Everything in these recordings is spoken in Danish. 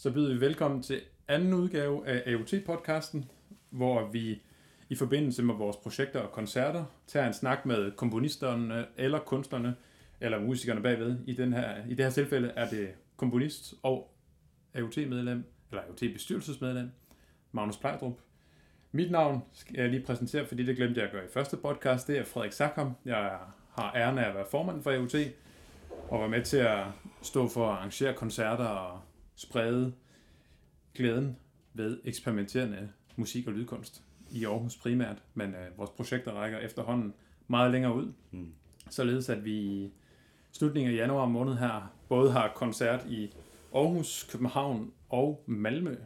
så byder vi velkommen til anden udgave af AOT-podcasten, hvor vi i forbindelse med vores projekter og koncerter tager en snak med komponisterne eller kunstnerne eller musikerne bagved. I, den her, I det her tilfælde er det komponist og AOT-medlem, eller AOT-bestyrelsesmedlem, Magnus Plejdrup. Mit navn skal jeg lige præsentere, fordi det glemte jeg at gøre i første podcast. Det er Frederik Sackam. Jeg har æren af at være formand for AOT, og var med til at stå for at arrangere koncerter og sprede glæden ved eksperimenterende musik og lydkunst i Aarhus primært, men øh, vores projekter rækker efterhånden meget længere ud. Mm. Således at vi i slutningen af januar måned her både har koncert i Aarhus, København og Malmø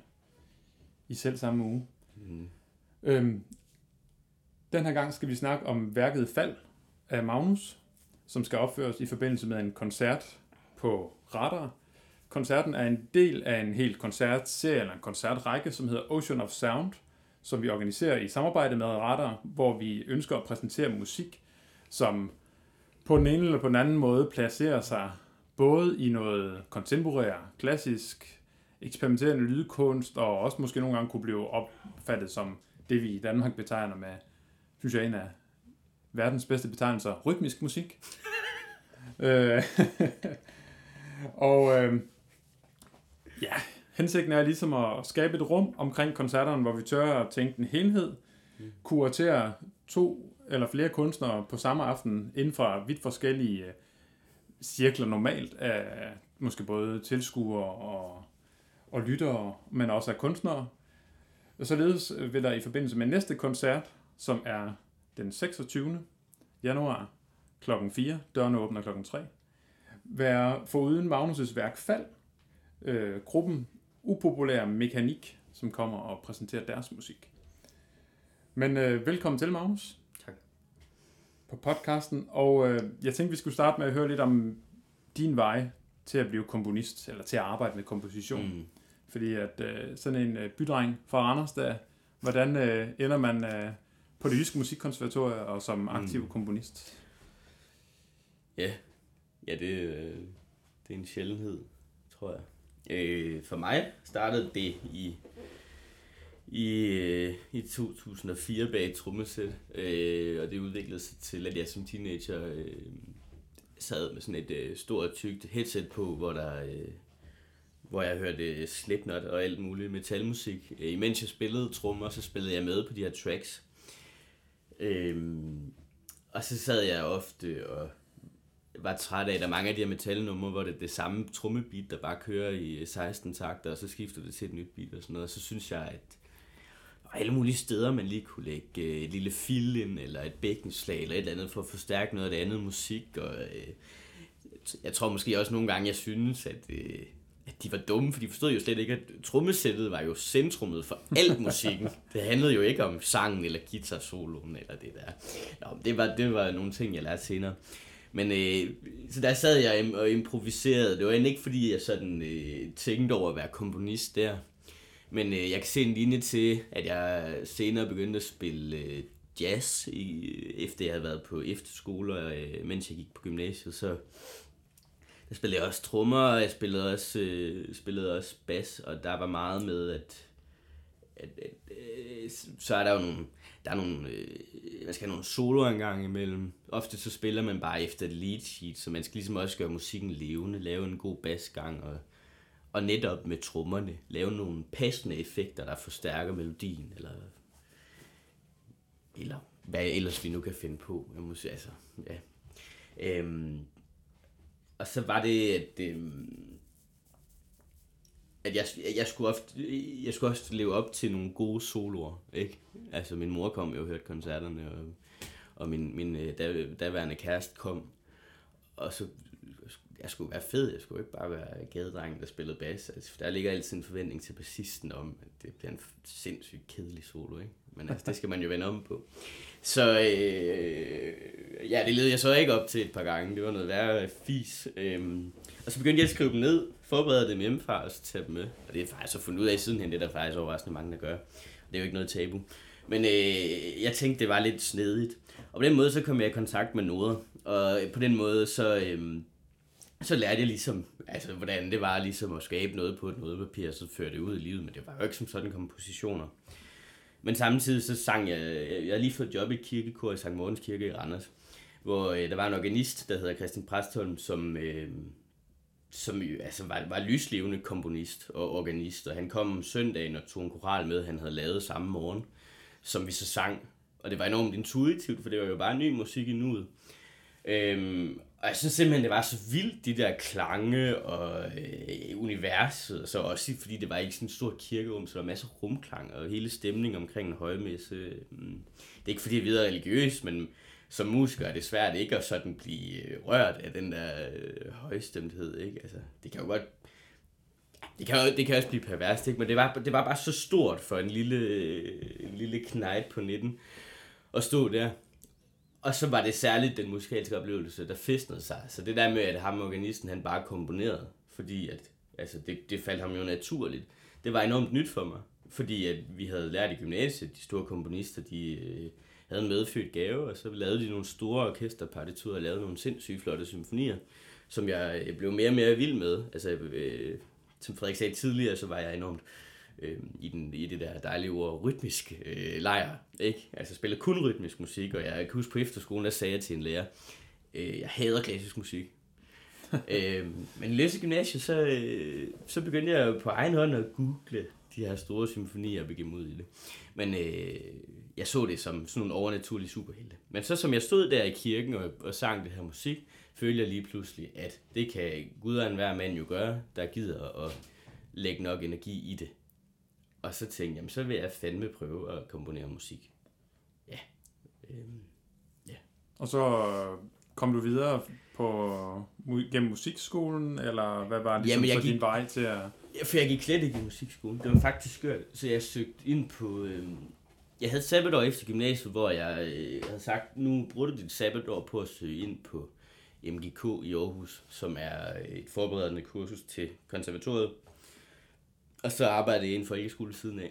i selv samme uge. Mm. Øhm, den her gang skal vi snakke om værket Fald af Magnus, som skal opføres i forbindelse med en koncert på Radar. Koncerten er en del af en helt koncertserie eller en koncertrække, som hedder Ocean of Sound, som vi organiserer i samarbejde med Radar, hvor vi ønsker at præsentere musik, som på den ene eller på den anden måde placerer sig både i noget kontemporær, klassisk, eksperimenterende lydkunst, og også måske nogle gange kunne blive opfattet som det, vi i Danmark betegner med, synes jeg, en af verdens bedste betegnelser, rytmisk musik. Øh, og øh, ja, hensigten er ligesom at skabe et rum omkring koncerterne, hvor vi tør at tænke en helhed, kuratere to eller flere kunstnere på samme aften inden for vidt forskellige øh, cirkler normalt af måske både tilskuere og, og lyttere, men også af kunstnere. Og således vil der i forbindelse med næste koncert, som er den 26. januar kl. 4, dørene åbner kl. 3, være foruden Magnus' værk Fald, øh, gruppen Upopulær Mekanik, som kommer og præsenterer deres musik. Men øh, velkommen til, Magnus. Tak. På podcasten, og øh, jeg tænkte, vi skulle starte med at høre lidt om din vej til at blive komponist, eller til at arbejde med komposition. Mm. Fordi at øh, sådan en øh, bydreng fra Randers, der, hvordan øh, ender man øh, på det jyske musikkonservatorium og som aktiv mm. komponist? Ja, ja det, øh, det er en sjældenhed, tror jeg. Øh, for mig startede det i i, øh, i 2004 bag et trommesæt, øh, og det udviklede sig til, at jeg som teenager øh, sad med sådan et øh, stort, tykt headset på, hvor der øh, hvor jeg hørte øh, Slipknot og alt muligt metalmusik. Øh, imens jeg spillede trommer, så spillede jeg med på de her tracks. Øhm, og så sad jeg ofte og var træt af, at der er mange af de her metalnumre, hvor det er det samme trommebeat, der bare kører i 16 takter, og så skifter det til et nyt beat og sådan noget. Og så synes jeg, at alle mulige steder, man lige kunne lægge øh, et lille fill ind, eller et bækkenslag, eller et eller andet, for at forstærke noget af det andet musik. Og øh, jeg tror måske også nogle gange, jeg synes, at, øh, at de var dumme, for de forstod jo slet ikke, at trommesættet var jo centrummet for alt musikken. det handlede jo ikke om sangen, eller guitar-soloen, eller det der. Nå, det var, det var nogle ting, jeg lærte senere. Men øh, så der sad jeg og improviserede. Det var egentlig ikke fordi, jeg sådan øh, tænkte over at være komponist der. Men øh, jeg kan se en linje til, at jeg senere begyndte at spille øh, jazz, i, øh, efter jeg havde været på efterskole, øh, mens jeg gik på gymnasiet. Så der spillede jeg også trommer, og jeg spillede også, øh, spillede også bas, og der var meget med, at, at, at øh, så er der jo nogle der er nogle, øh, man skal have nogle soloer engang imellem. Ofte så spiller man bare efter et lead sheet, så man skal ligesom også gøre musikken levende, lave en god basgang og, og netop med trommerne, lave nogle passende effekter, der forstærker melodien, eller, eller hvad ellers vi nu kan finde på. Jeg må sige, altså, ja. Øhm, og så var det, at øhm, at jeg, jeg, skulle ofte, jeg skulle også leve op til nogle gode soloer, ikke? Altså, min mor kom jo og hørte koncerterne, og, og min, min øh, da, der, daværende kæreste kom, og så jeg skulle være fed, jeg skulle ikke bare være gadedrengen, der spillede bas. Altså, der ligger altid en forventning til bassisten om, at det bliver en sindssygt kedelig solo, ikke? Men altså, det skal man jo vende om på. Så øh, ja, det led jeg så ikke op til et par gange. Det var noget værre øh, fis. Øhm, og så begyndte jeg at skrive dem ned, forberede dem hjemmefra og så tage dem med. Og det er faktisk så fundet ud af sidenhen, det er der faktisk overraskende mange, der gør. Det er jo ikke noget tabu. Men øh, jeg tænkte, det var lidt snedigt. Og på den måde, så kom jeg i kontakt med noder. Og på den måde, så, øh, så lærte jeg ligesom, altså, hvordan det var ligesom at skabe noget på et nodepapir, og så føre det ud i livet, men det var jo ikke som sådan kompositioner. Men samtidig så sang jeg, jeg har lige fået job i et kirkekor i Sankt Morgens Kirke i Randers, hvor øh, der var en organist, der hedder Christian Præstholm, som, øh, som jo, altså var, var lyslevende komponist og organist, og han kom om søndagen og tog en koral med, han havde lavet samme morgen, som vi så sang. Og det var enormt intuitivt, for det var jo bare ny musik i nuet. Øhm, og jeg synes simpelthen, det var så vildt, de der klange og øh, universet, så også fordi det var ikke sådan en stor kirkerum, så der var masser af rumklang og hele stemningen omkring en højmesse. Mm. Det er ikke fordi, jeg er videre religiøs, men som musiker er det svært ikke at sådan blive øh, rørt af den der øh, højstemthed, ikke? Altså, det kan jo godt det kan, det kan også blive perverst, ikke? men det var, det var bare så stort for en lille, øh, en lille knægt på 19 at stå der. Og så var det særligt den musikalske oplevelse, der festnede sig. Så det der med, at ham organisten, han bare komponerede, fordi at, altså det, det faldt ham jo naturligt. Det var enormt nyt for mig, fordi at vi havde lært i gymnasiet, de store komponister, de øh, havde en medfødt gave, og så lavede de nogle store orkesterpartiturer og lavede nogle sindssygt flotte symfonier, som jeg øh, blev mere og mere vild med. Altså, øh, som Frederik sagde tidligere, så var jeg enormt øh, i, den, i det der dejlige ord rytmisk øh, lejr. Ikke? Altså spiller kun rytmisk musik, og jeg kan huske på efterskolen, der sagde jeg til en lærer, øh, jeg hader klassisk musik. øh, men i læse gymnasiet, så, øh, så begyndte jeg på egen hånd at google de her store symfonier og begynde ud i det. Men øh, jeg så det som sådan nogle overnaturlige superhelte. Men så som jeg stod der i kirken og, og sang det her musik, følte jeg lige pludselig, at det kan Gud og enhver mand jo gøre, der gider at lægge nok energi i det. Og så tænkte jeg, så vil jeg fandme prøve at komponere musik. Ja. Øhm, ja. Og så kom du videre på, gennem musikskolen, eller hvad var det Jamen, jeg så gik, din vej til at... For jeg gik slet ikke i musikskolen. Det var faktisk skørt. Så jeg søgte ind på... Øhm, jeg havde sabbatår efter gymnasiet, hvor jeg øh, havde sagt, nu bruger du dit sabbatår på at søge ind på MGK i Aarhus, som er et forberedende kursus til konservatoriet. Og så arbejdede jeg inden for folkeskole siden af.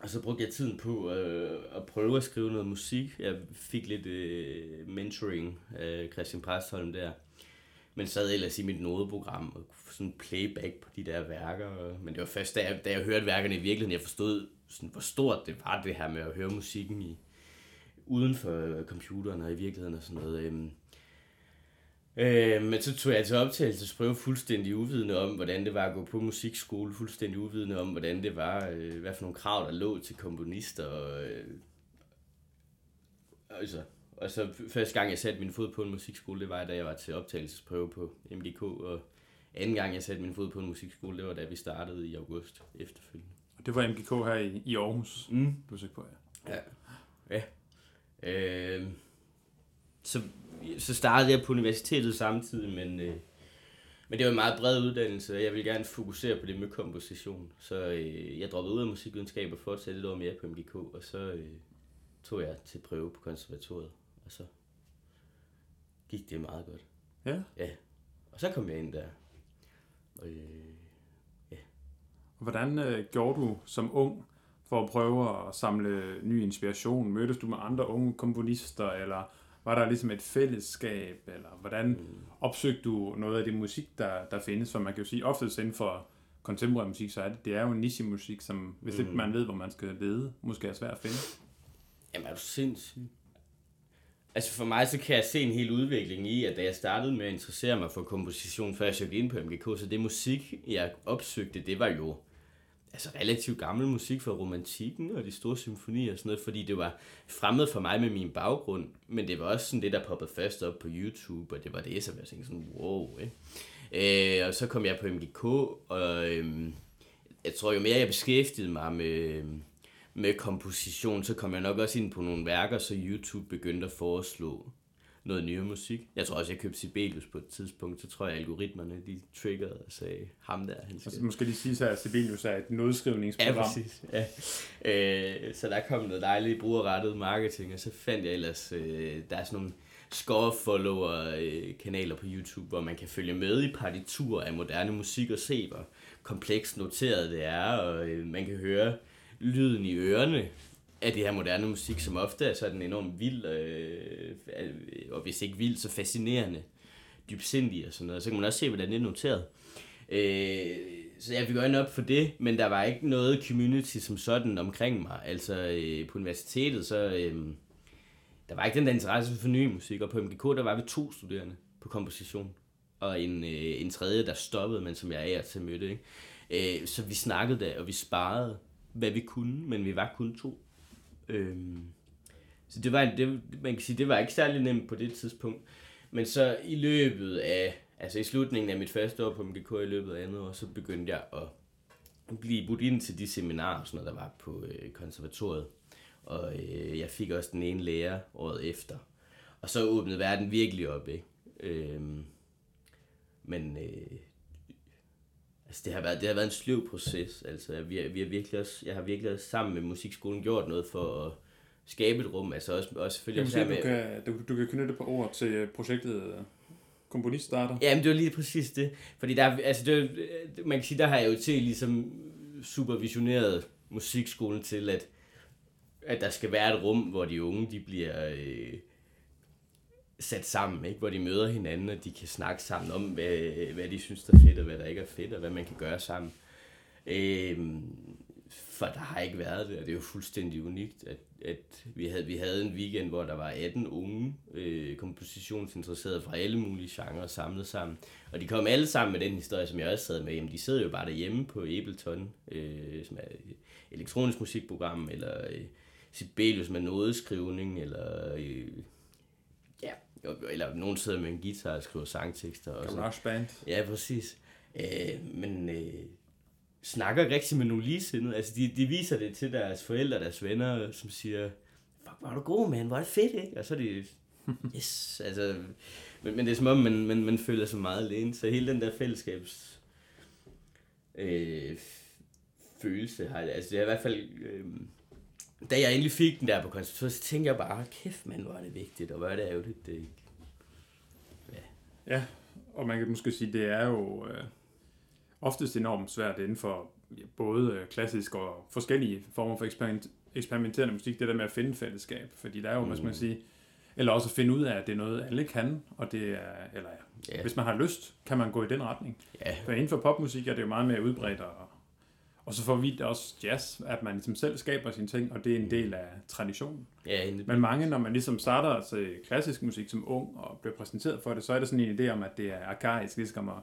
Og så brugte jeg tiden på øh, at prøve at skrive noget musik. Jeg fik lidt øh, mentoring af Christian Præstholm der. Men sad ellers i mit nodeprogram og sådan playback på de der værker. Men det var først, da jeg, da jeg hørte værkerne i virkeligheden, jeg forstod, sådan, hvor stort det var, det her med at høre musikken i, uden for computeren og i virkeligheden og sådan noget. Øh, Øh, men så tog jeg til optagelsesprøve fuldstændig uvidende om, hvordan det var at gå på musikskole, fuldstændig uvidende om, hvordan det var, øh, hvad for nogle krav, der lå til komponister. Og, øh, altså, og så første gang, jeg satte min fod på en musikskole, det var, da jeg var til optagelsesprøve på MGK, og anden gang, jeg satte min fod på en musikskole, det var, da vi startede i august efterfølgende. Og det var MGK her i, i Aarhus, mm. du på, ja? Ja. ja. Øh, så så startede jeg på universitetet samtidig, men, øh, men det var en meget bred uddannelse, og jeg ville gerne fokusere på det med komposition. Så øh, jeg droppede ud af musikvidenskab og fortsatte et år mere på MGK, og så øh, tog jeg til prøve på konservatoriet, og så gik det meget godt. Ja? Ja. Og så kom jeg ind der. Og, øh, ja. Hvordan øh, gjorde du som ung for at prøve at samle ny inspiration? Mødtes du med andre unge komponister, eller var der ligesom et fællesskab, eller hvordan mm. opsøgte du noget af det musik, der, der findes? For man kan jo sige, ofte inden for kontemporær musik, så er det, det er jo niche-musik, som hvis mm. ikke man ved, hvor man skal lede, måske er svært at finde. Jamen er du sindssyg? Altså for mig, så kan jeg se en hel udvikling i, at da jeg startede med at interessere mig for komposition, før jeg søgte ind på MGK, så det musik, jeg opsøgte, det var jo altså relativt gammel musik fra romantikken og de store symfonier og sådan noget, fordi det var fremmed for mig med min baggrund, men det var også sådan det, der poppede først op på YouTube, og det var det, som jeg tænkte sådan, wow, ikke? Øh, og så kom jeg på MGK, og øhm, jeg tror jo mere jeg beskæftigede mig med, med komposition, så kom jeg nok også ind på nogle værker, så YouTube begyndte at foreslå noget nyere musik. Jeg tror også, jeg købte Sibelius på et tidspunkt, så tror jeg, algoritmerne de triggerede og sagde, ham der, han skal... Altså, måske lige sige så, at Sibelius er et nodskrivningsprogram. Ja, præcis. Ja. Øh, så der kom noget dejligt brugerrettet marketing, og så fandt jeg ellers, øh, der er sådan nogle score-follower-kanaler på YouTube, hvor man kan følge med i partiturer af moderne musik og se, hvor komplekst noteret det er, og øh, man kan høre lyden i ørerne af det her moderne musik, som ofte er sådan enormt vild, øh, øh, og hvis ikke vild, så fascinerende. dybsindig og sådan noget. Så kan man også se, hvordan det er noteret. Øh, så jeg fik øjnene op for det, men der var ikke noget community som sådan omkring mig. Altså øh, på universitetet, så øh, der var ikke den der interesse for ny musik, og på MGK, der var vi to studerende på komposition, og en, øh, en tredje, der stoppede, men som jeg er af til mødte. Ikke? Øh, så vi snakkede der, og vi sparede, hvad vi kunne, men vi var kun to. Øhm, så det var, det, man kan sige, det var ikke særlig nemt på det tidspunkt. Men så i løbet af, altså i slutningen af mit første år på MGK, i løbet af andet år, så begyndte jeg at blive budt ind til de seminarer, sådan noget, der var på øh, konservatoriet. Og øh, jeg fik også den ene lærer året efter. Og så åbnede verden virkelig op, ikke? Øhm, men øh, altså det har været det har været en sløv proces. Altså vi, har, vi har virkelig også, jeg har virkelig også sammen med musikskolen gjort noget for at skabe et rum. Altså også, også selvfølgelig også sige, her du, kan, du, du kan knytte på ord til øh, projektet øh, Komponist starter. Ja, men det var lige præcis det. Fordi der, altså det, var- man kan sige, der har jeg jo til ligesom supervisioneret musikskolen til, at, at der skal være et rum, hvor de unge, de bliver øh, sat sammen, ikke? hvor de møder hinanden, og de kan snakke sammen om, hvad, hvad de synes, der er fedt, og hvad der ikke er fedt, og hvad man kan gøre sammen. Øhm, for der har ikke været det, og det er jo fuldstændig unikt, at, at vi, havde, vi havde en weekend, hvor der var 18 unge øh, kompositionsinteresserede fra alle mulige genrer samlet sammen. Og de kom alle sammen med den historie, som jeg også sad med. Jamen, de sidder jo bare derhjemme på Ableton, øh, som er et elektronisk musikprogram, eller øh, Sibelius med nådeskrivning, eller... Øh, eller nogen sidder med en guitar og skriver sangtekster. Og så. Garage Band. Ja, præcis. Øh, men øh, snakker rigtig med nogle ligesindede. Altså, de, de viser det til deres forældre, deres venner, som siger, fuck, hvor er du god, man, hvor er det fedt, ikke? Og så er de, yes, altså, men, men det er som om, man, man, man føler sig meget alene. Så hele den der fællesskabs øh, følelse har jeg, altså det er i hvert fald, øh, da jeg endelig fik den der på konservatoriet, så tænkte jeg bare, kæft mand, hvor er det vigtigt, og hvor er det ærgerligt, det ikke. Ja, og man kan måske sige, det er jo øh, oftest enormt svært inden for ja, både øh, klassisk og forskellige former for eksperiment, eksperimenterende musik, det der med at finde fællesskab. Fordi der er jo, mm. skal man sige, eller også at finde ud af, at det er noget, alle kan, og det er, eller ja. Ja. hvis man har lyst, kan man gå i den retning. Ja, For inden for popmusik er det jo meget mere udbredt, og, og så får vi også jazz, at man ligesom selv skaber sine ting, og det er en del af traditionen. ja, en, Men mange, når man ligesom starter til klassisk musik som ung og bliver præsenteret for det, så er det sådan en idé om, at det er arkaisk, ligesom og,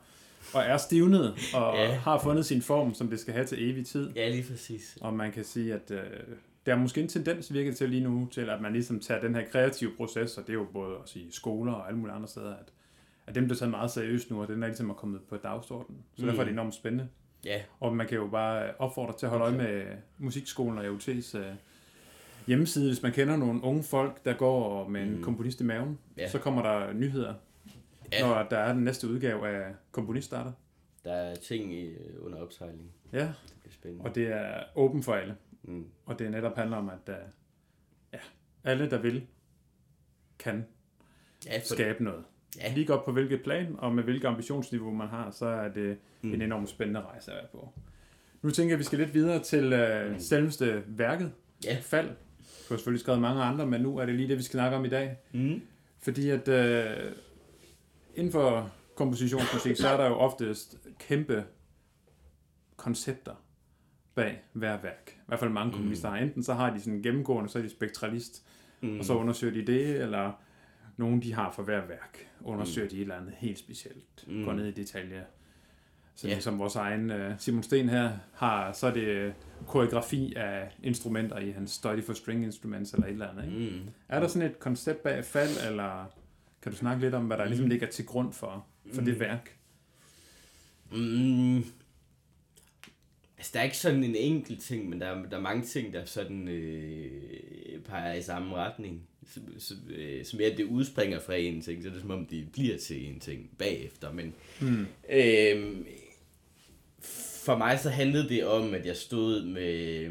og er stivnet og Ja. ja. har fundet sin form, som det skal have til evig tid. ja, lige præcis. Og man kan sige, at øh, der er måske en tendens virker til lige nu, til at man ligesom tager den her kreative proces, og det er jo både også i skoler og alle mulige andre steder, at, at dem bliver taget meget seriøst nu, og den er ligesom er kommet på dagsordenen. Så Mm. derfor er det enormt spændende. Ja, Og man kan jo bare opfordre til at holde øje med musikskolen og AUT's øh, hjemmeside, hvis man kender nogle unge folk, der går med en Mm. komponist i maven. Ja. Så kommer der nyheder, Ja. når der er den næste udgave af Komponist starter. der er ting i, under opsejling. Ja, Det bliver spændende. og det er åben for alle. Mm. Og det netop handler om, at uh, ja, alle, der vil, kan Ja, skabe noget. Ja, Lige godt på hvilket plan, og med hvilket ambitionsniveau man har, så er det Mm. mm. en enormt spændende rejse at være på. Nu tænker jeg, at vi skal lidt videre til uh, Mm. selveste værket, ja. fald. Du har selvfølgelig skrevet mange andre, men nu er det lige det, vi skal snakke om i dag. Mm. Fordi at øh, inden for kompositionsmusik, så er der jo oftest kæmpe koncepter bag hver værk. I hvert fald mange komponister har. Enten så har de sådan en gennemgående, så er de spektralist, Mm. og så undersøger de det, eller nogen de har for hver værk, undersøger de et eller andet helt specielt, Mm. går ned i detaljer. Så yeah. som vores egen uh, Simon Sten her har, så er det øh, koreografi af instrumenter i hans Study for String Instruments eller et eller andet. Ikke? Mm. Er der sådan et koncept bag fald, eller kan du snakke lidt om, hvad der ligesom Mm. ligger til grund for, for det Mm. værk? Mm. Altså, der er ikke sådan en enkelt ting, men der er, der er mange ting, der sådan øh, peger i samme retning. Så, så, øh, som er, at det udspringer fra en ting, så er det som om, det bliver til en ting bagefter. Men Hmm. øh, for mig så handlede det om, at jeg stod med...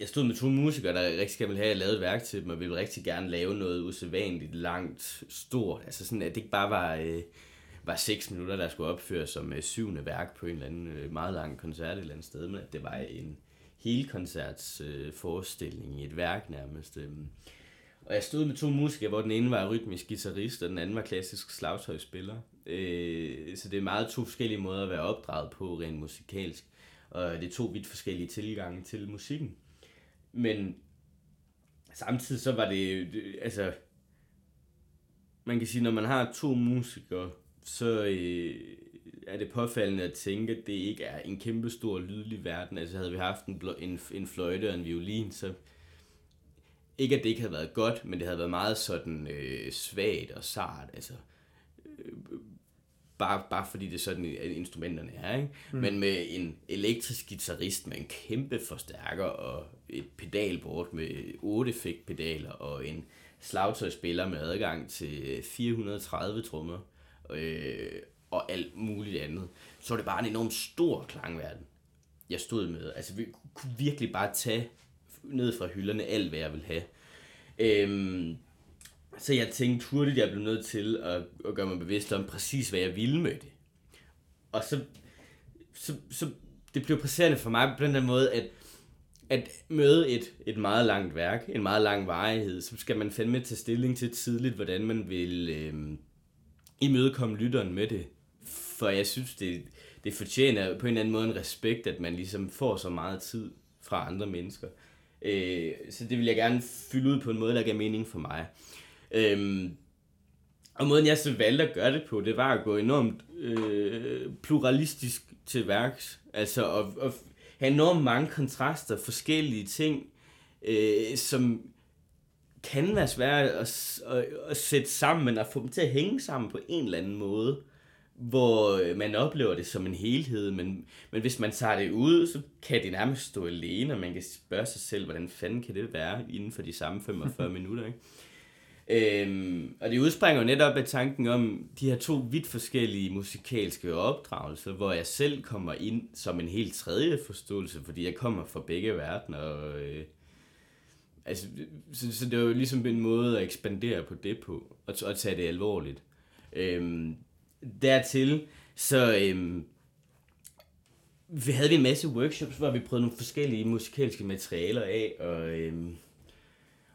Jeg stod med to musikere, der rigtig gerne ville have, at jeg lavede et værk til dem, og ville rigtig gerne lave noget usædvanligt, langt, stort. Altså sådan, at det ikke bare var... Øh, var seks minutter, der skulle opføres som øh, syvende værk på en eller anden øh, meget lang koncert et eller andet sted, men at det var en hele koncerts øh, forestilling i et værk nærmest. Øh. Og jeg stod med to musikere, hvor den ene var rytmisk guitarist, og den anden var klassisk slagtøjspiller. Øh, så det er meget to forskellige måder at være opdraget på rent musikalsk. Og det er to vidt forskellige tilgange til musikken. Men samtidig så var det, det altså, man kan sige, når man har to musikere, så øh, er det påfaldende at tænke, at det ikke er en kæmpe stor lydlig verden. Altså havde vi haft en, en, en fløjte og en violin, så ikke at det ikke havde været godt, men det havde været meget sådan øh, svagt og sart. Altså, øh, bare, bare fordi det er sådan, at instrumenterne er. Ikke? Mm. Men med en elektrisk guitarist med en kæmpe forstærker og et pedalbord med otte effektpedaler og en slagtøjspiller med adgang til 430 trommer øh, og alt muligt andet, så var det bare en enormt stor klangverden, jeg stod med. Altså vi kunne virkelig bare tage ned fra hylderne alt, hvad jeg ville have. Øhm, så jeg tænkte hurtigt, at jeg blev nødt til at, at gøre mig bevidst om præcis, hvad jeg ville med det. Og så, så, så det blev presserende for mig på den der måde, at, at møde et, et meget langt værk, en meget lang varighed, så skal man fandme tage stilling til tidligt, hvordan man vil øh, imødekomme lytteren med det. For jeg synes, det, det fortjener på en eller anden måde en respekt, at man ligesom får så meget tid fra andre mennesker. Øh, så det vil jeg gerne fylde ud på en måde, der giver mening for mig. Øh, og måden jeg så valgte at gøre det på, det var at gå enormt øh, pluralistisk til værks. Altså at, at have enormt mange kontraster, forskellige ting, øh, som kan være at, at, at sætte sammen, men at få dem til at hænge sammen på en eller anden måde, hvor man oplever det som en helhed, men, men hvis man tager det ud, så kan det nærmest stå alene, og man kan spørge sig selv, hvordan fanden kan det være inden for de samme 45 minutter, ikke? Øhm, og det udspringer jo netop af tanken om de her to vidt forskellige musikalske opdragelser, hvor jeg selv kommer ind som en helt tredje forståelse, fordi jeg kommer fra begge verdener. Og, øh, altså, så, så det var jo ligesom en måde at ekspandere på det på, og, og tage det alvorligt. Øhm, dertil, så øhm, vi havde vi en masse workshops, hvor vi prøvede nogle forskellige musikalske materialer af, og... Øhm,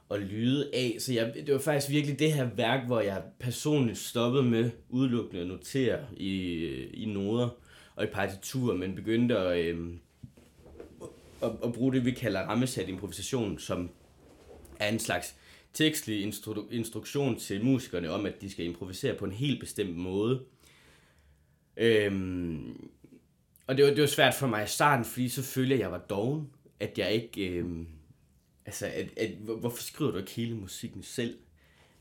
og lyde af. Så jeg, det var faktisk virkelig det her værk, hvor jeg personligt stoppede med udelukkende at notere i, i noder og i partitur, men begyndte at, Øhm, at, at bruge det, vi kalder rammesat improvisation, som er en slags tekstlig instru- instruktion til musikerne om, at de skal improvisere på en helt bestemt måde. Øhm, og det var, det var svært for mig i starten, fordi selvfølgelig jeg, at jeg var doven, at jeg ikke... Øhm, altså, at, at, hvorfor skriver du ikke hele musikken selv?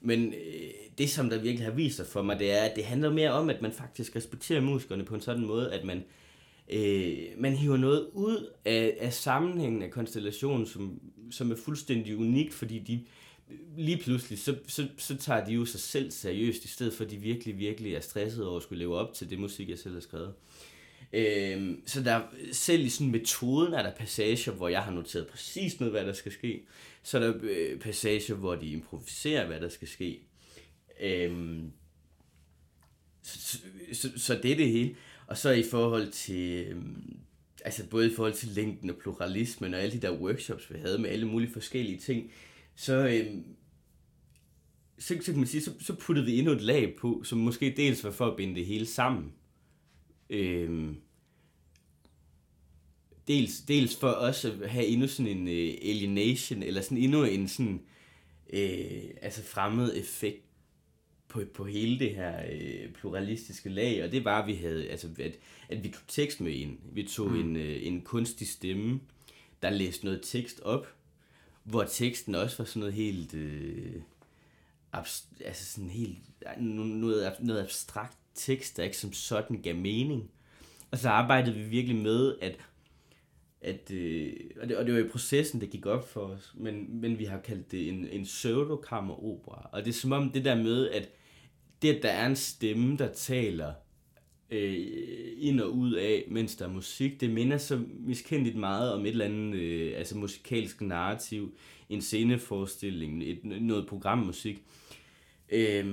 Men øh, det, som der virkelig har vist sig for mig, det er, at det handler mere om, at man faktisk respekterer musikerne på en sådan måde, at man, øh, man hiver noget ud af, af sammenhængen af konstellationen, som, som er fuldstændig unikt, fordi de lige pludselig, så, så, så tager de jo sig selv seriøst, i stedet for at de virkelig, virkelig er stresset over at skulle leve op til det musik, jeg selv har skrevet. Øh, så der, selv i sådan metoden er der passager, hvor jeg har noteret præcis med, hvad der skal ske. Så er der øh, passager, hvor de improviserer, hvad der skal ske. Øhm, så, så, så det er det hele. Og så i forhold til, øhm, altså både i forhold til længden og pluralismen og alle de der workshops, vi havde med alle mulige forskellige ting, så, øhm, så, så kan man sige, så, så puttede vi endnu et lag på, som måske dels var for at binde det hele sammen. Øhm, dels, dels for også at have endnu sådan en øh, alienation, eller sådan endnu en sådan, øh, altså fremmed effekt på, på hele det her øh, pluralistiske lag, og det var, at vi havde, altså, at, at vi tog tekst med ind. Vi tog mm. en, øh, en kunstig stemme, der læste noget tekst op, hvor teksten også var sådan noget helt, øh, abst- altså sådan helt, noget, noget abstrakt tekst, der ikke som sådan gav mening. Og så arbejdede vi virkelig med, at, at øh, og, det, og det var i processen, det gik op for os, men, men vi har kaldt det en, en pseudokammeropera. Og det er som om det der med, at det, at der er en stemme, der taler øh, ind og ud af, mens der er musik, det minder så miskendeligt meget om et eller andet øh, altså musikalsk narrativ, en sceneforestilling, et, noget programmusik. Øh,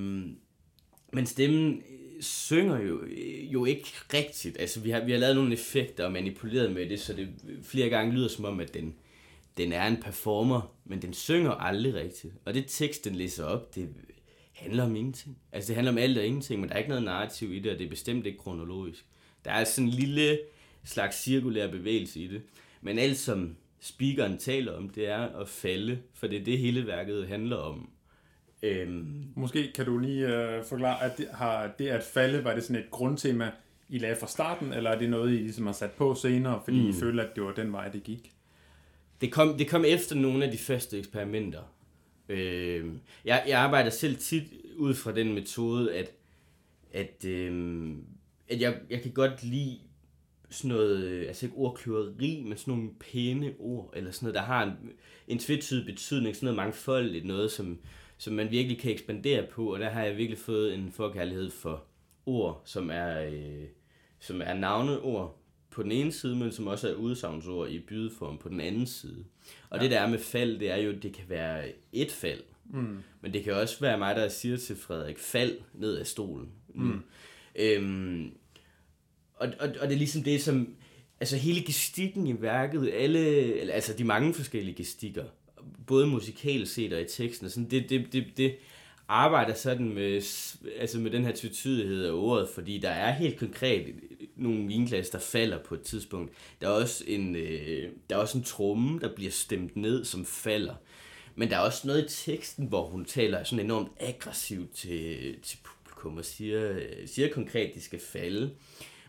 men stemmen øh, synger jo, øh, jo ikke rigtigt. Altså, vi har, vi har lavet nogle effekter og manipuleret med det, så det øh, flere gange lyder som om, at den, den er en performer, men den synger aldrig rigtigt. Og det tekst, den læser op, det handler om ingenting. Altså det handler om alt og ingenting, men der er ikke noget narrativ i det, og det er bestemt ikke kronologisk. Der er sådan en lille slags cirkulær bevægelse i det. Men alt som speakeren taler om, det er at falde, for det er det hele værket handler om. Øhm. Måske kan du lige øh, forklare, at det, har det at falde, var det sådan et grundtema, I lagde fra starten, eller er det noget, I ligesom har sat på senere, fordi mm. I følte, at det var den vej, det gik? Det kom, det kom efter nogle af de første eksperimenter. Øh, jeg, jeg arbejder selv tit ud fra den metode, at, at, øh, at jeg, jeg kan godt lide sådan noget, øh, altså ikke ordkløveri, men sådan nogle pæne ord, eller sådan noget, der har en, en tvetydig betydning, sådan noget mangfoldigt, noget, som, som man virkelig kan ekspandere på, og der har jeg virkelig fået en forkærlighed for ord, som er, øh, som er navneord på den ene side, men som også er udsagnsord i bydeform på den anden side. Og ja. det der er med fald, det er jo, det kan være et fald, mm. men det kan også være mig, der siger til Frederik, fald ned af stolen. Mm. Øhm, og, og, og det er ligesom det, som... Altså hele gestikken i værket, alle, altså de mange forskellige gestikker, både musikalt set og i teksten, sådan, det, det, det, det arbejder sådan med, altså med den her tvetydighed af ordet, fordi der er helt konkret nogle vinglas, der falder på et tidspunkt. Der er også en, øh, der er også en tromme, der bliver stemt ned, som falder. Men der er også noget i teksten, hvor hun taler sådan enormt aggressivt til, til publikum og siger, siger konkret, at de skal falde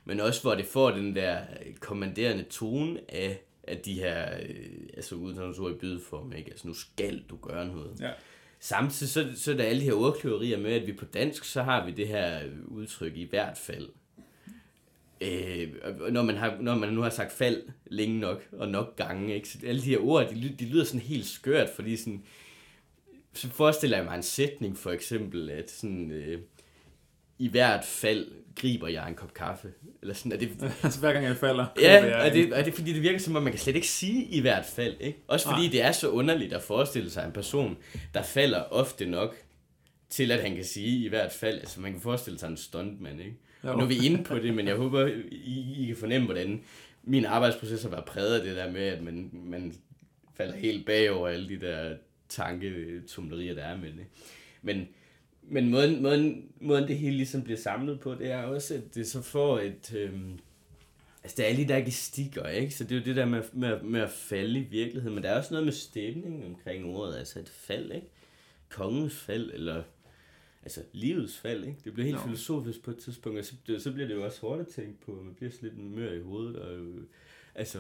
men også hvor det får den der kommanderende tone af, af de her, øh, altså uden i bydeform, ikke? Altså nu skal du gøre noget. Ja. Samtidig så, så er der alle de her ordkløverier med, at vi på dansk, så har vi det her udtryk i hvert fald. Øh, når, man har, når man nu har sagt fald længe nok, og nok gange, ikke? Så alle de her ord, de, de lyder sådan helt skørt, fordi sådan, så forestiller jeg mig en sætning, for eksempel, at sådan, øh, i hvert fald griber jeg en kop kaffe. Eller sådan, er det, altså hver gang jeg falder. Ja, jeg er det, er det fordi det virker som om, man kan slet ikke sige i hvert fald. Ikke? Også fordi Nej. det er så underligt at forestille sig en person, der falder ofte nok til, at han kan sige i hvert fald. Altså man kan forestille sig en stuntman. Ikke? Nu er vi inde på det, men jeg håber, I, I kan fornemme, hvordan min arbejdsproces har været præget af det der med, at man, man falder helt bagover alle de der tanketumlerier, der er med det. Men men måden, måden, måden det hele ligesom bliver samlet på, det er også, at det så får et... Øhm, altså, der er lige der gestikker, ikke? Så det er jo det der med, med, med at falde i virkeligheden. Men der er også noget med stemning omkring ordet, altså et fald, ikke? Kongens fald, eller altså livets fald, ikke? Det bliver helt no. filosofisk på et tidspunkt, og så, så bliver det jo også hårdt at tænke på, man bliver sådan lidt mør i hovedet, og altså,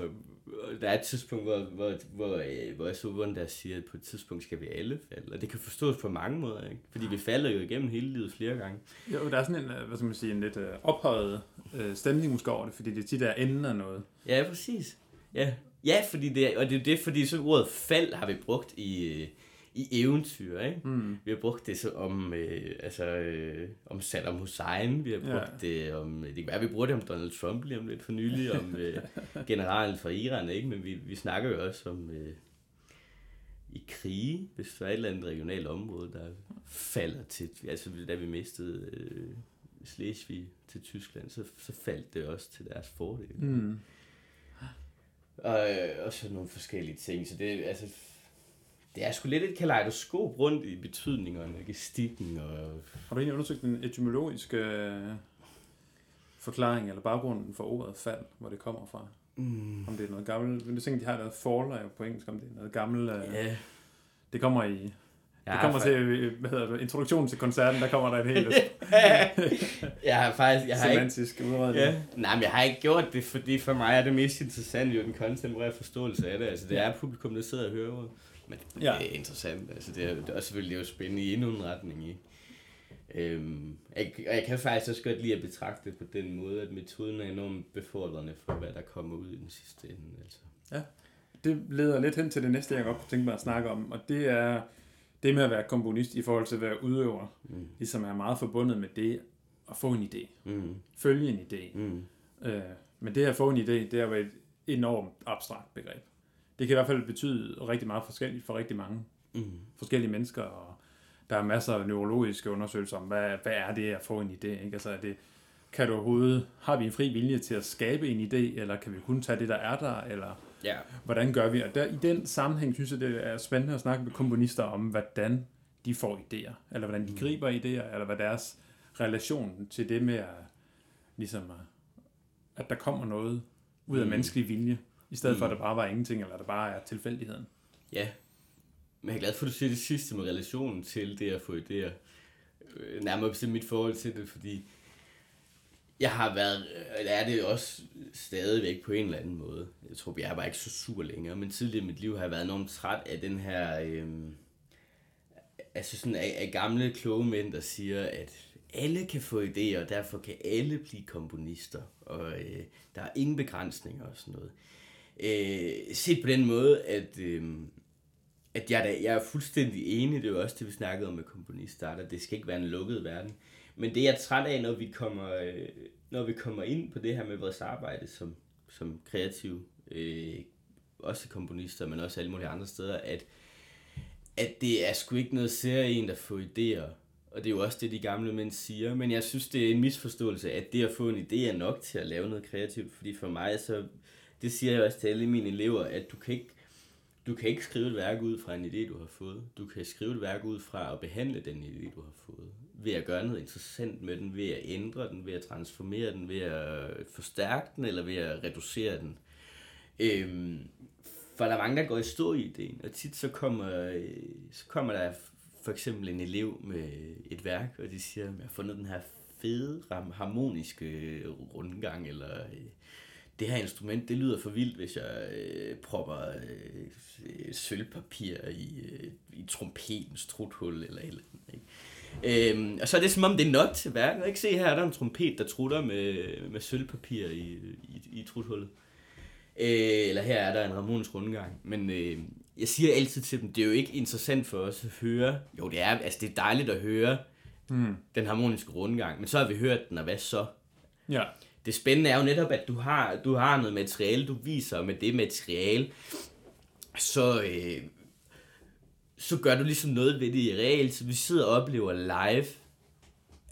der er et tidspunkt, hvor, hvor, hvor, øh, hvor jeg så hvordan der siger, at på et tidspunkt skal vi alle falde. Og det kan forstås på mange måder, ikke? Fordi vi falder jo igennem hele livet flere gange. Jo, der er sådan en, øh, hvad skal man sige, en lidt uh, ophøjet uh, stemning måske over det, fordi det tit er enden af noget. Ja, præcis. Ja, ja fordi det, og det er det, fordi så ordet fald har vi brugt i, i eventyr, ikke? Mm. Vi har brugt det så om, øh, altså, øh, om Saddam Hussein, vi har brugt ja. det om, det kan være, vi bruger det om Donald Trump lige om lidt for nylig, om øh, generalen fra Iran, ikke? Men vi, vi snakker jo også om øh, i krige, hvis der er et eller andet regionalt område, der falder til, altså da vi mistede øh, Slesvig til Tyskland, så, så faldt det også til deres fordel. Mm. Og, øh, og så nogle forskellige ting, så det altså det er sgu lidt et kaleidoskop rundt i betydningerne, gestikken og... Har du egentlig undersøgt den etymologiske øh, forklaring eller baggrunden for ordet fald, hvor det kommer fra? Mm. Om det er noget gammelt... Men det tænker, de har noget fall på engelsk, om det er noget gammelt... Øh, yeah. Det kommer i... Jeg det kommer til, hvad hedder det, introduktionen til koncerten, der kommer der et helt... jeg har faktisk... Jeg har semantisk ikke, udredning. Ja. Nej, men jeg har ikke gjort det, fordi for mig er det mest interessant jo den kontemporære forståelse af det. Altså, det er publikum, der sidder og hører men ja. det er interessant. Altså, det, er, det er selvfølgelig jo spændende i endnu en retning. i. Øhm, jeg, og jeg kan faktisk også godt lide at betragte det på den måde, at metoden er enormt befordrende for, hvad der kommer ud i den sidste ende. Altså. Ja, det leder lidt hen til det næste, jeg godt kunne tænke mig at snakke om, og det er det med at være komponist i forhold til at være udøver, mm. ligesom er meget forbundet med det at få en idé, mm. følge en idé. Mm. Øh, men det at få en idé, det er jo et enormt abstrakt begreb det kan i hvert fald betyde rigtig meget forskelligt for rigtig mange mm. forskellige mennesker, og der er masser af neurologiske undersøgelser om, hvad, hvad er det at få en idé, ikke? Altså, er det, kan du overhovedet, har vi en fri vilje til at skabe en idé, eller kan vi kun tage det, der er der, eller Ja. hvordan gør vi? Og der, i den sammenhæng synes jeg, det er spændende at snakke med komponister om, hvordan de får idéer, eller hvordan de Mm. griber idéer, eller hvad deres relation til det med at, ligesom, at, at der kommer noget ud af Mm. menneskelig vilje, i stedet for, Mm. at der bare var ingenting, eller der bare er tilfældigheden. Ja. Men jeg er glad for, at du siger det sidste med relationen til det at få idéer. Øh, Nærmere bestemt mit forhold til det, fordi jeg har været, eller er det også stadigvæk på en eller anden måde. Jeg tror, jeg er bare ikke så super længere, men tidligere i mit liv har jeg været enormt træt af den her, øhm, altså sådan af, af gamle kloge mænd, der siger, at alle kan få idéer, og derfor kan alle blive komponister, og øh, der er ingen begrænsninger og sådan noget. Øh, set på den måde, at, øh, at jeg, da, jeg er fuldstændig enig, det er jo også det, vi snakkede om med komponiststarter, det skal ikke være en lukket verden. Men det jeg er træt af, når vi kommer, øh, når vi kommer ind på det her med vores arbejde som, som kreative, øh, også komponister, men også alle mulige andre steder, at, at det er sgu ikke noget serie en, der får idéer. Og det er jo også det, de gamle mænd siger. Men jeg synes, det er en misforståelse, at det at få en idé er nok til at lave noget kreativt. Fordi for mig, så det siger jeg også til alle mine elever, at du kan ikke du kan ikke skrive et værk ud fra en idé, du har fået. Du kan skrive et værk ud fra at behandle den idé, du har fået. Ved at gøre noget interessant med den, ved at ændre den, ved at transformere den, ved at forstærke den, eller ved at reducere den. Øhm, for der er mange, der går i stå i ideen, og tit så kommer, så kommer der for eksempel en elev med et værk, og de siger, at jeg har fundet den her fede, harmoniske rundgang, eller det her instrument, det lyder for vildt, hvis jeg øh, propper øh, sølvpapir i, øh, i trompetens truthul eller et eller andet. Ikke? Øhm, og så er det som om, det er nok til værket. Ikke se her, der er en trompet, der trutter med, med sølvpapir i, i, i truthullet. Øh, eller her er der en Ramones rundgang. Men øh, jeg siger altid til dem, det er jo ikke interessant for os at høre. Jo, det er, altså, det er dejligt at høre Mm. den harmoniske rundgang, men så har vi hørt den, og hvad så? Ja, Det spændende er jo netop, at du har, du har noget materiale, du viser, med det materiale, så, øh, så gør du ligesom noget ved det i reelt, så vi sidder og oplever live.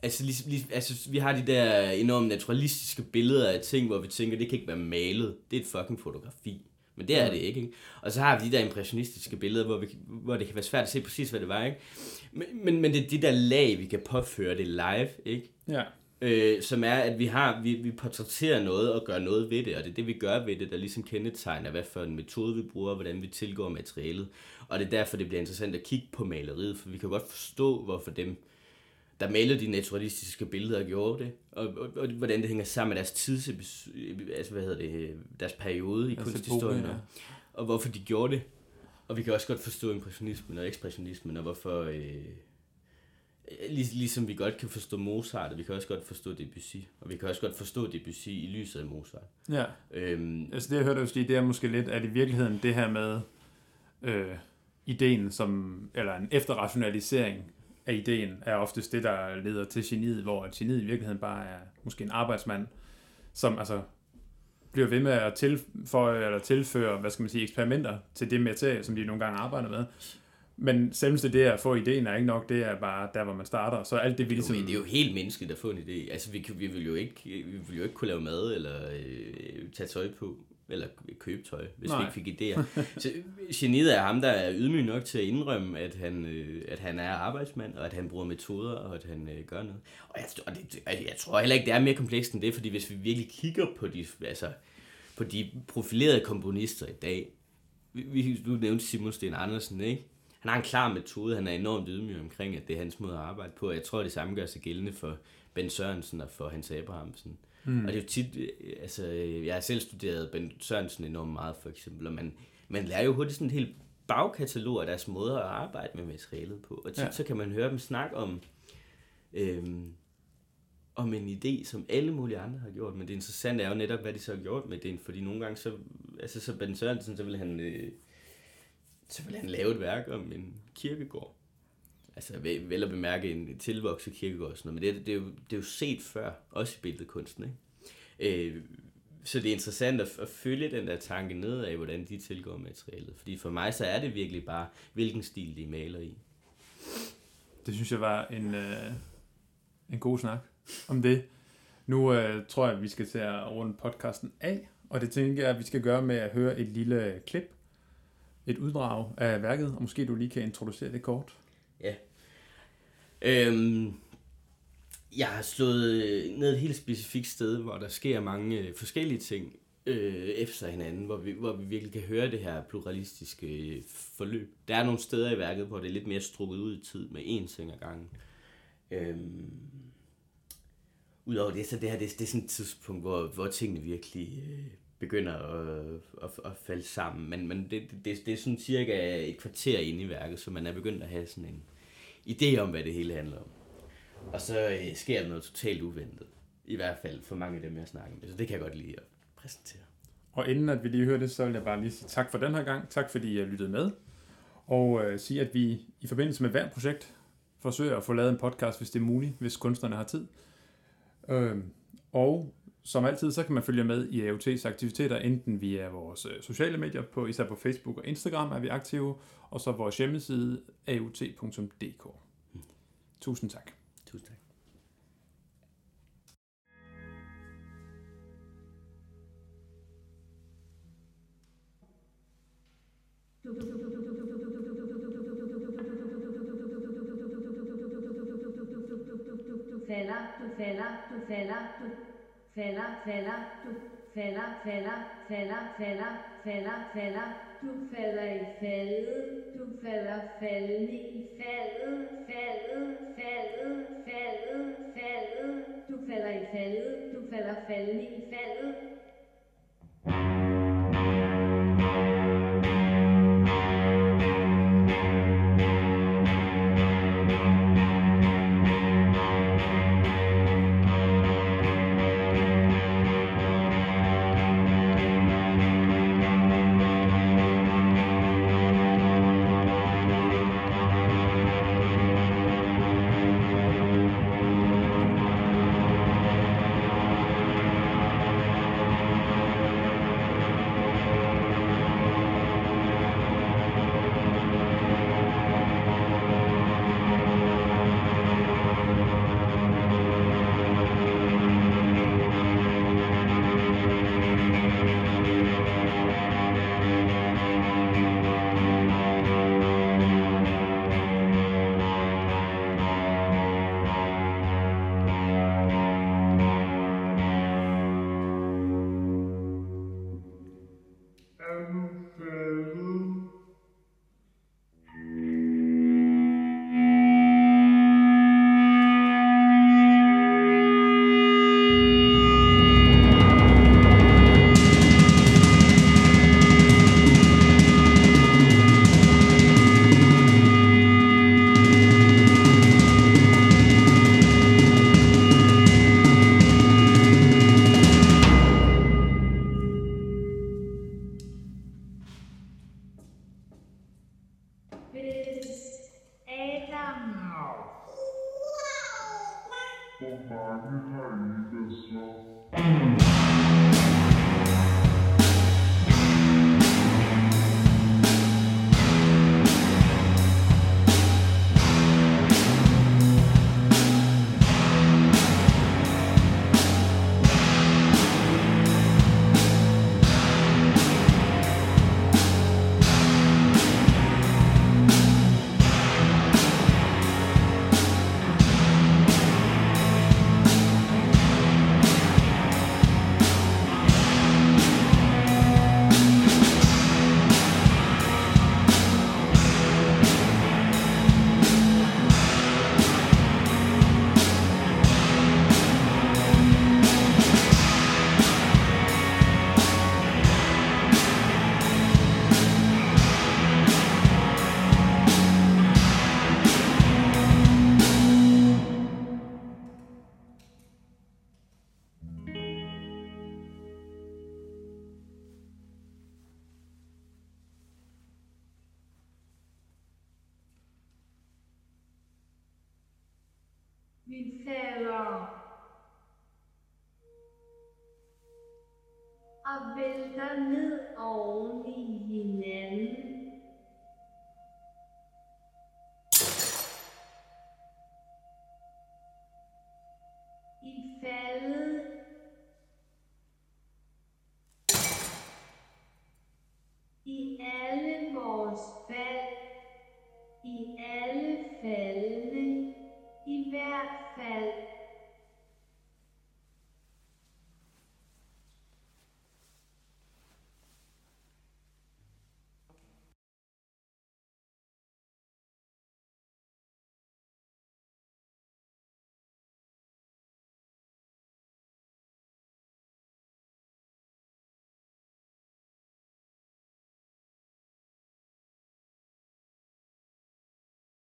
Altså, ligesom, ligesom, altså, vi har de der enormt naturalistiske billeder af ting, hvor vi tænker, det kan ikke være malet, det er et fucking fotografi. Men det er det ikke, ikke? Og så har vi de der impressionistiske billeder, hvor, vi, hvor det kan være svært at se præcis, hvad det var, ikke? Men, men, men det er de der lag, vi kan påføre det live, ikke? ja, øh, som er, at vi har vi, vi portrætterer noget og gør noget ved det, og det er det, vi gør ved det, der ligesom kendetegner, hvad for en metode vi bruger, og hvordan vi tilgår materialet. Og det er derfor, det bliver interessant at kigge på maleriet, for vi kan godt forstå, hvorfor dem, der malede de naturalistiske billeder, gjorde det, og, og, og hvordan det hænger sammen med deres tids, altså hvad hedder det, deres periode i Altså kunsthistorien, ja. og, og hvorfor de gjorde det. Og vi kan også godt forstå impressionismen og ekspressionismen, og hvorfor... Øh, Lig, ligesom vi godt kan forstå Mozart, og vi kan også godt forstå Debussy. Og vi kan også godt forstå Debussy i lyset af Mozart. ja. Øhm, Altså det, jeg hørte dig sige, det er måske lidt, at i virkeligheden det her med øh, ideen som, eller en efterrationalisering af ideen, er oftest det, der leder til geniet, hvor geniet i virkeligheden bare er måske en arbejdsmand, som altså bliver ved med at tilføje eller tilføre, hvad skal man sige, eksperimenter til det materie, som de nogle gange arbejder med. Men selveste det at få ideen er ikke nok, det er bare der, hvor man starter. Så alt det, vi ligesom... jo, det er jo helt menneskeligt at få en idé. Altså, vi, vi, vil jo ikke, vi vil jo ikke kunne lave mad, eller øh, tage tøj på, eller købe tøj, hvis Nej. Vi ikke fik idéer. Så geniet er ham, der er ydmyg nok til at indrømme, at han, øh, at han er arbejdsmand, og at han bruger metoder, og at han øh, gør noget. Og, jeg, og det, jeg, tror heller ikke, det er mere komplekst end det, fordi hvis vi virkelig kigger på de, altså, på de profilerede komponister i dag, vi, du nævnte Simon Sten Andersen, ikke? Han har en klar metode, han er enormt ydmyg omkring, at det er hans måde at arbejde på. Jeg tror, det samme gør sig gældende for Ben Sørensen og for Hans Abrahamsen. Mm. Og det er jo tit, øh, altså, jeg har selv studeret Ben Sørensen enormt meget, for eksempel, og man, man lærer jo hurtigt sådan et helt bagkatalog af deres måder at arbejde med materialet på. Og tit ja. Så kan man høre dem snakke om, øhm, om en idé, som alle mulige andre har gjort, men det interessante er jo netop, hvad de så har gjort med det, fordi nogle gange så, altså så Ben Sørensen, så vil han, øh, så vil han lave et værk om en kirkegård. Altså vel, vel at bemærke en tilvokset kirkegård og sådan noget, men det, det, er jo, det er jo set før, også i billedkunsten, ikke? Øh, så det er interessant at, at følge den der tanke ned af, hvordan de tilgår materialet. Fordi for mig, så er det virkelig bare, hvilken stil de maler i. Det synes jeg var en, øh, en god snak om det. Nu øh, tror jeg, at vi skal til at runde podcasten af, og det tænker jeg, at vi skal gøre med at høre et lille klip, et uddrag af værket, og måske du lige kan introducere det kort. Ja. Øhm, jeg har slået ned et helt specifikt sted, hvor der sker mange øh, forskellige ting øh, efter hinanden, hvor vi, hvor vi virkelig kan høre det her pluralistiske øh, forløb. Der er nogle steder i værket, hvor det er lidt mere strukket ud i tid med én ting ad gangen. Øhm, Udover det, så det her det, det er sådan et tidspunkt, hvor, hvor tingene virkelig øh, begynder at, at, at falde sammen. Men, men det, det, det er sådan cirka et kvarter inde i værket, så man er begyndt at have sådan en idé om, hvad det hele handler om. Og så øh, sker der noget totalt uventet. I hvert fald for mange af dem, jeg snakker med. Så det kan jeg godt lide at præsentere. Og inden at vi lige hører det, så vil jeg bare lige sige tak for den her gang. Tak fordi I lyttede med. Og øh, sige, at vi i forbindelse med hver projekt forsøger at få lavet en podcast, hvis det er muligt, hvis kunstnerne har tid. Øh, og som altid, så kan man følge med i AOT's aktiviteter, enten via vores øh, sociale medier, på, især på Facebook og Instagram er vi aktive, og så vores hjemmeside aot.dk. Tusind tak. Tusind tak. falder, du falder, du falder, du falder, falder, du falder, falder, falder, falder, falder, falder, du falder i faldet, du falder faldende i faldet, Hvor mange har I det så? Vi taler og vælter ned oveni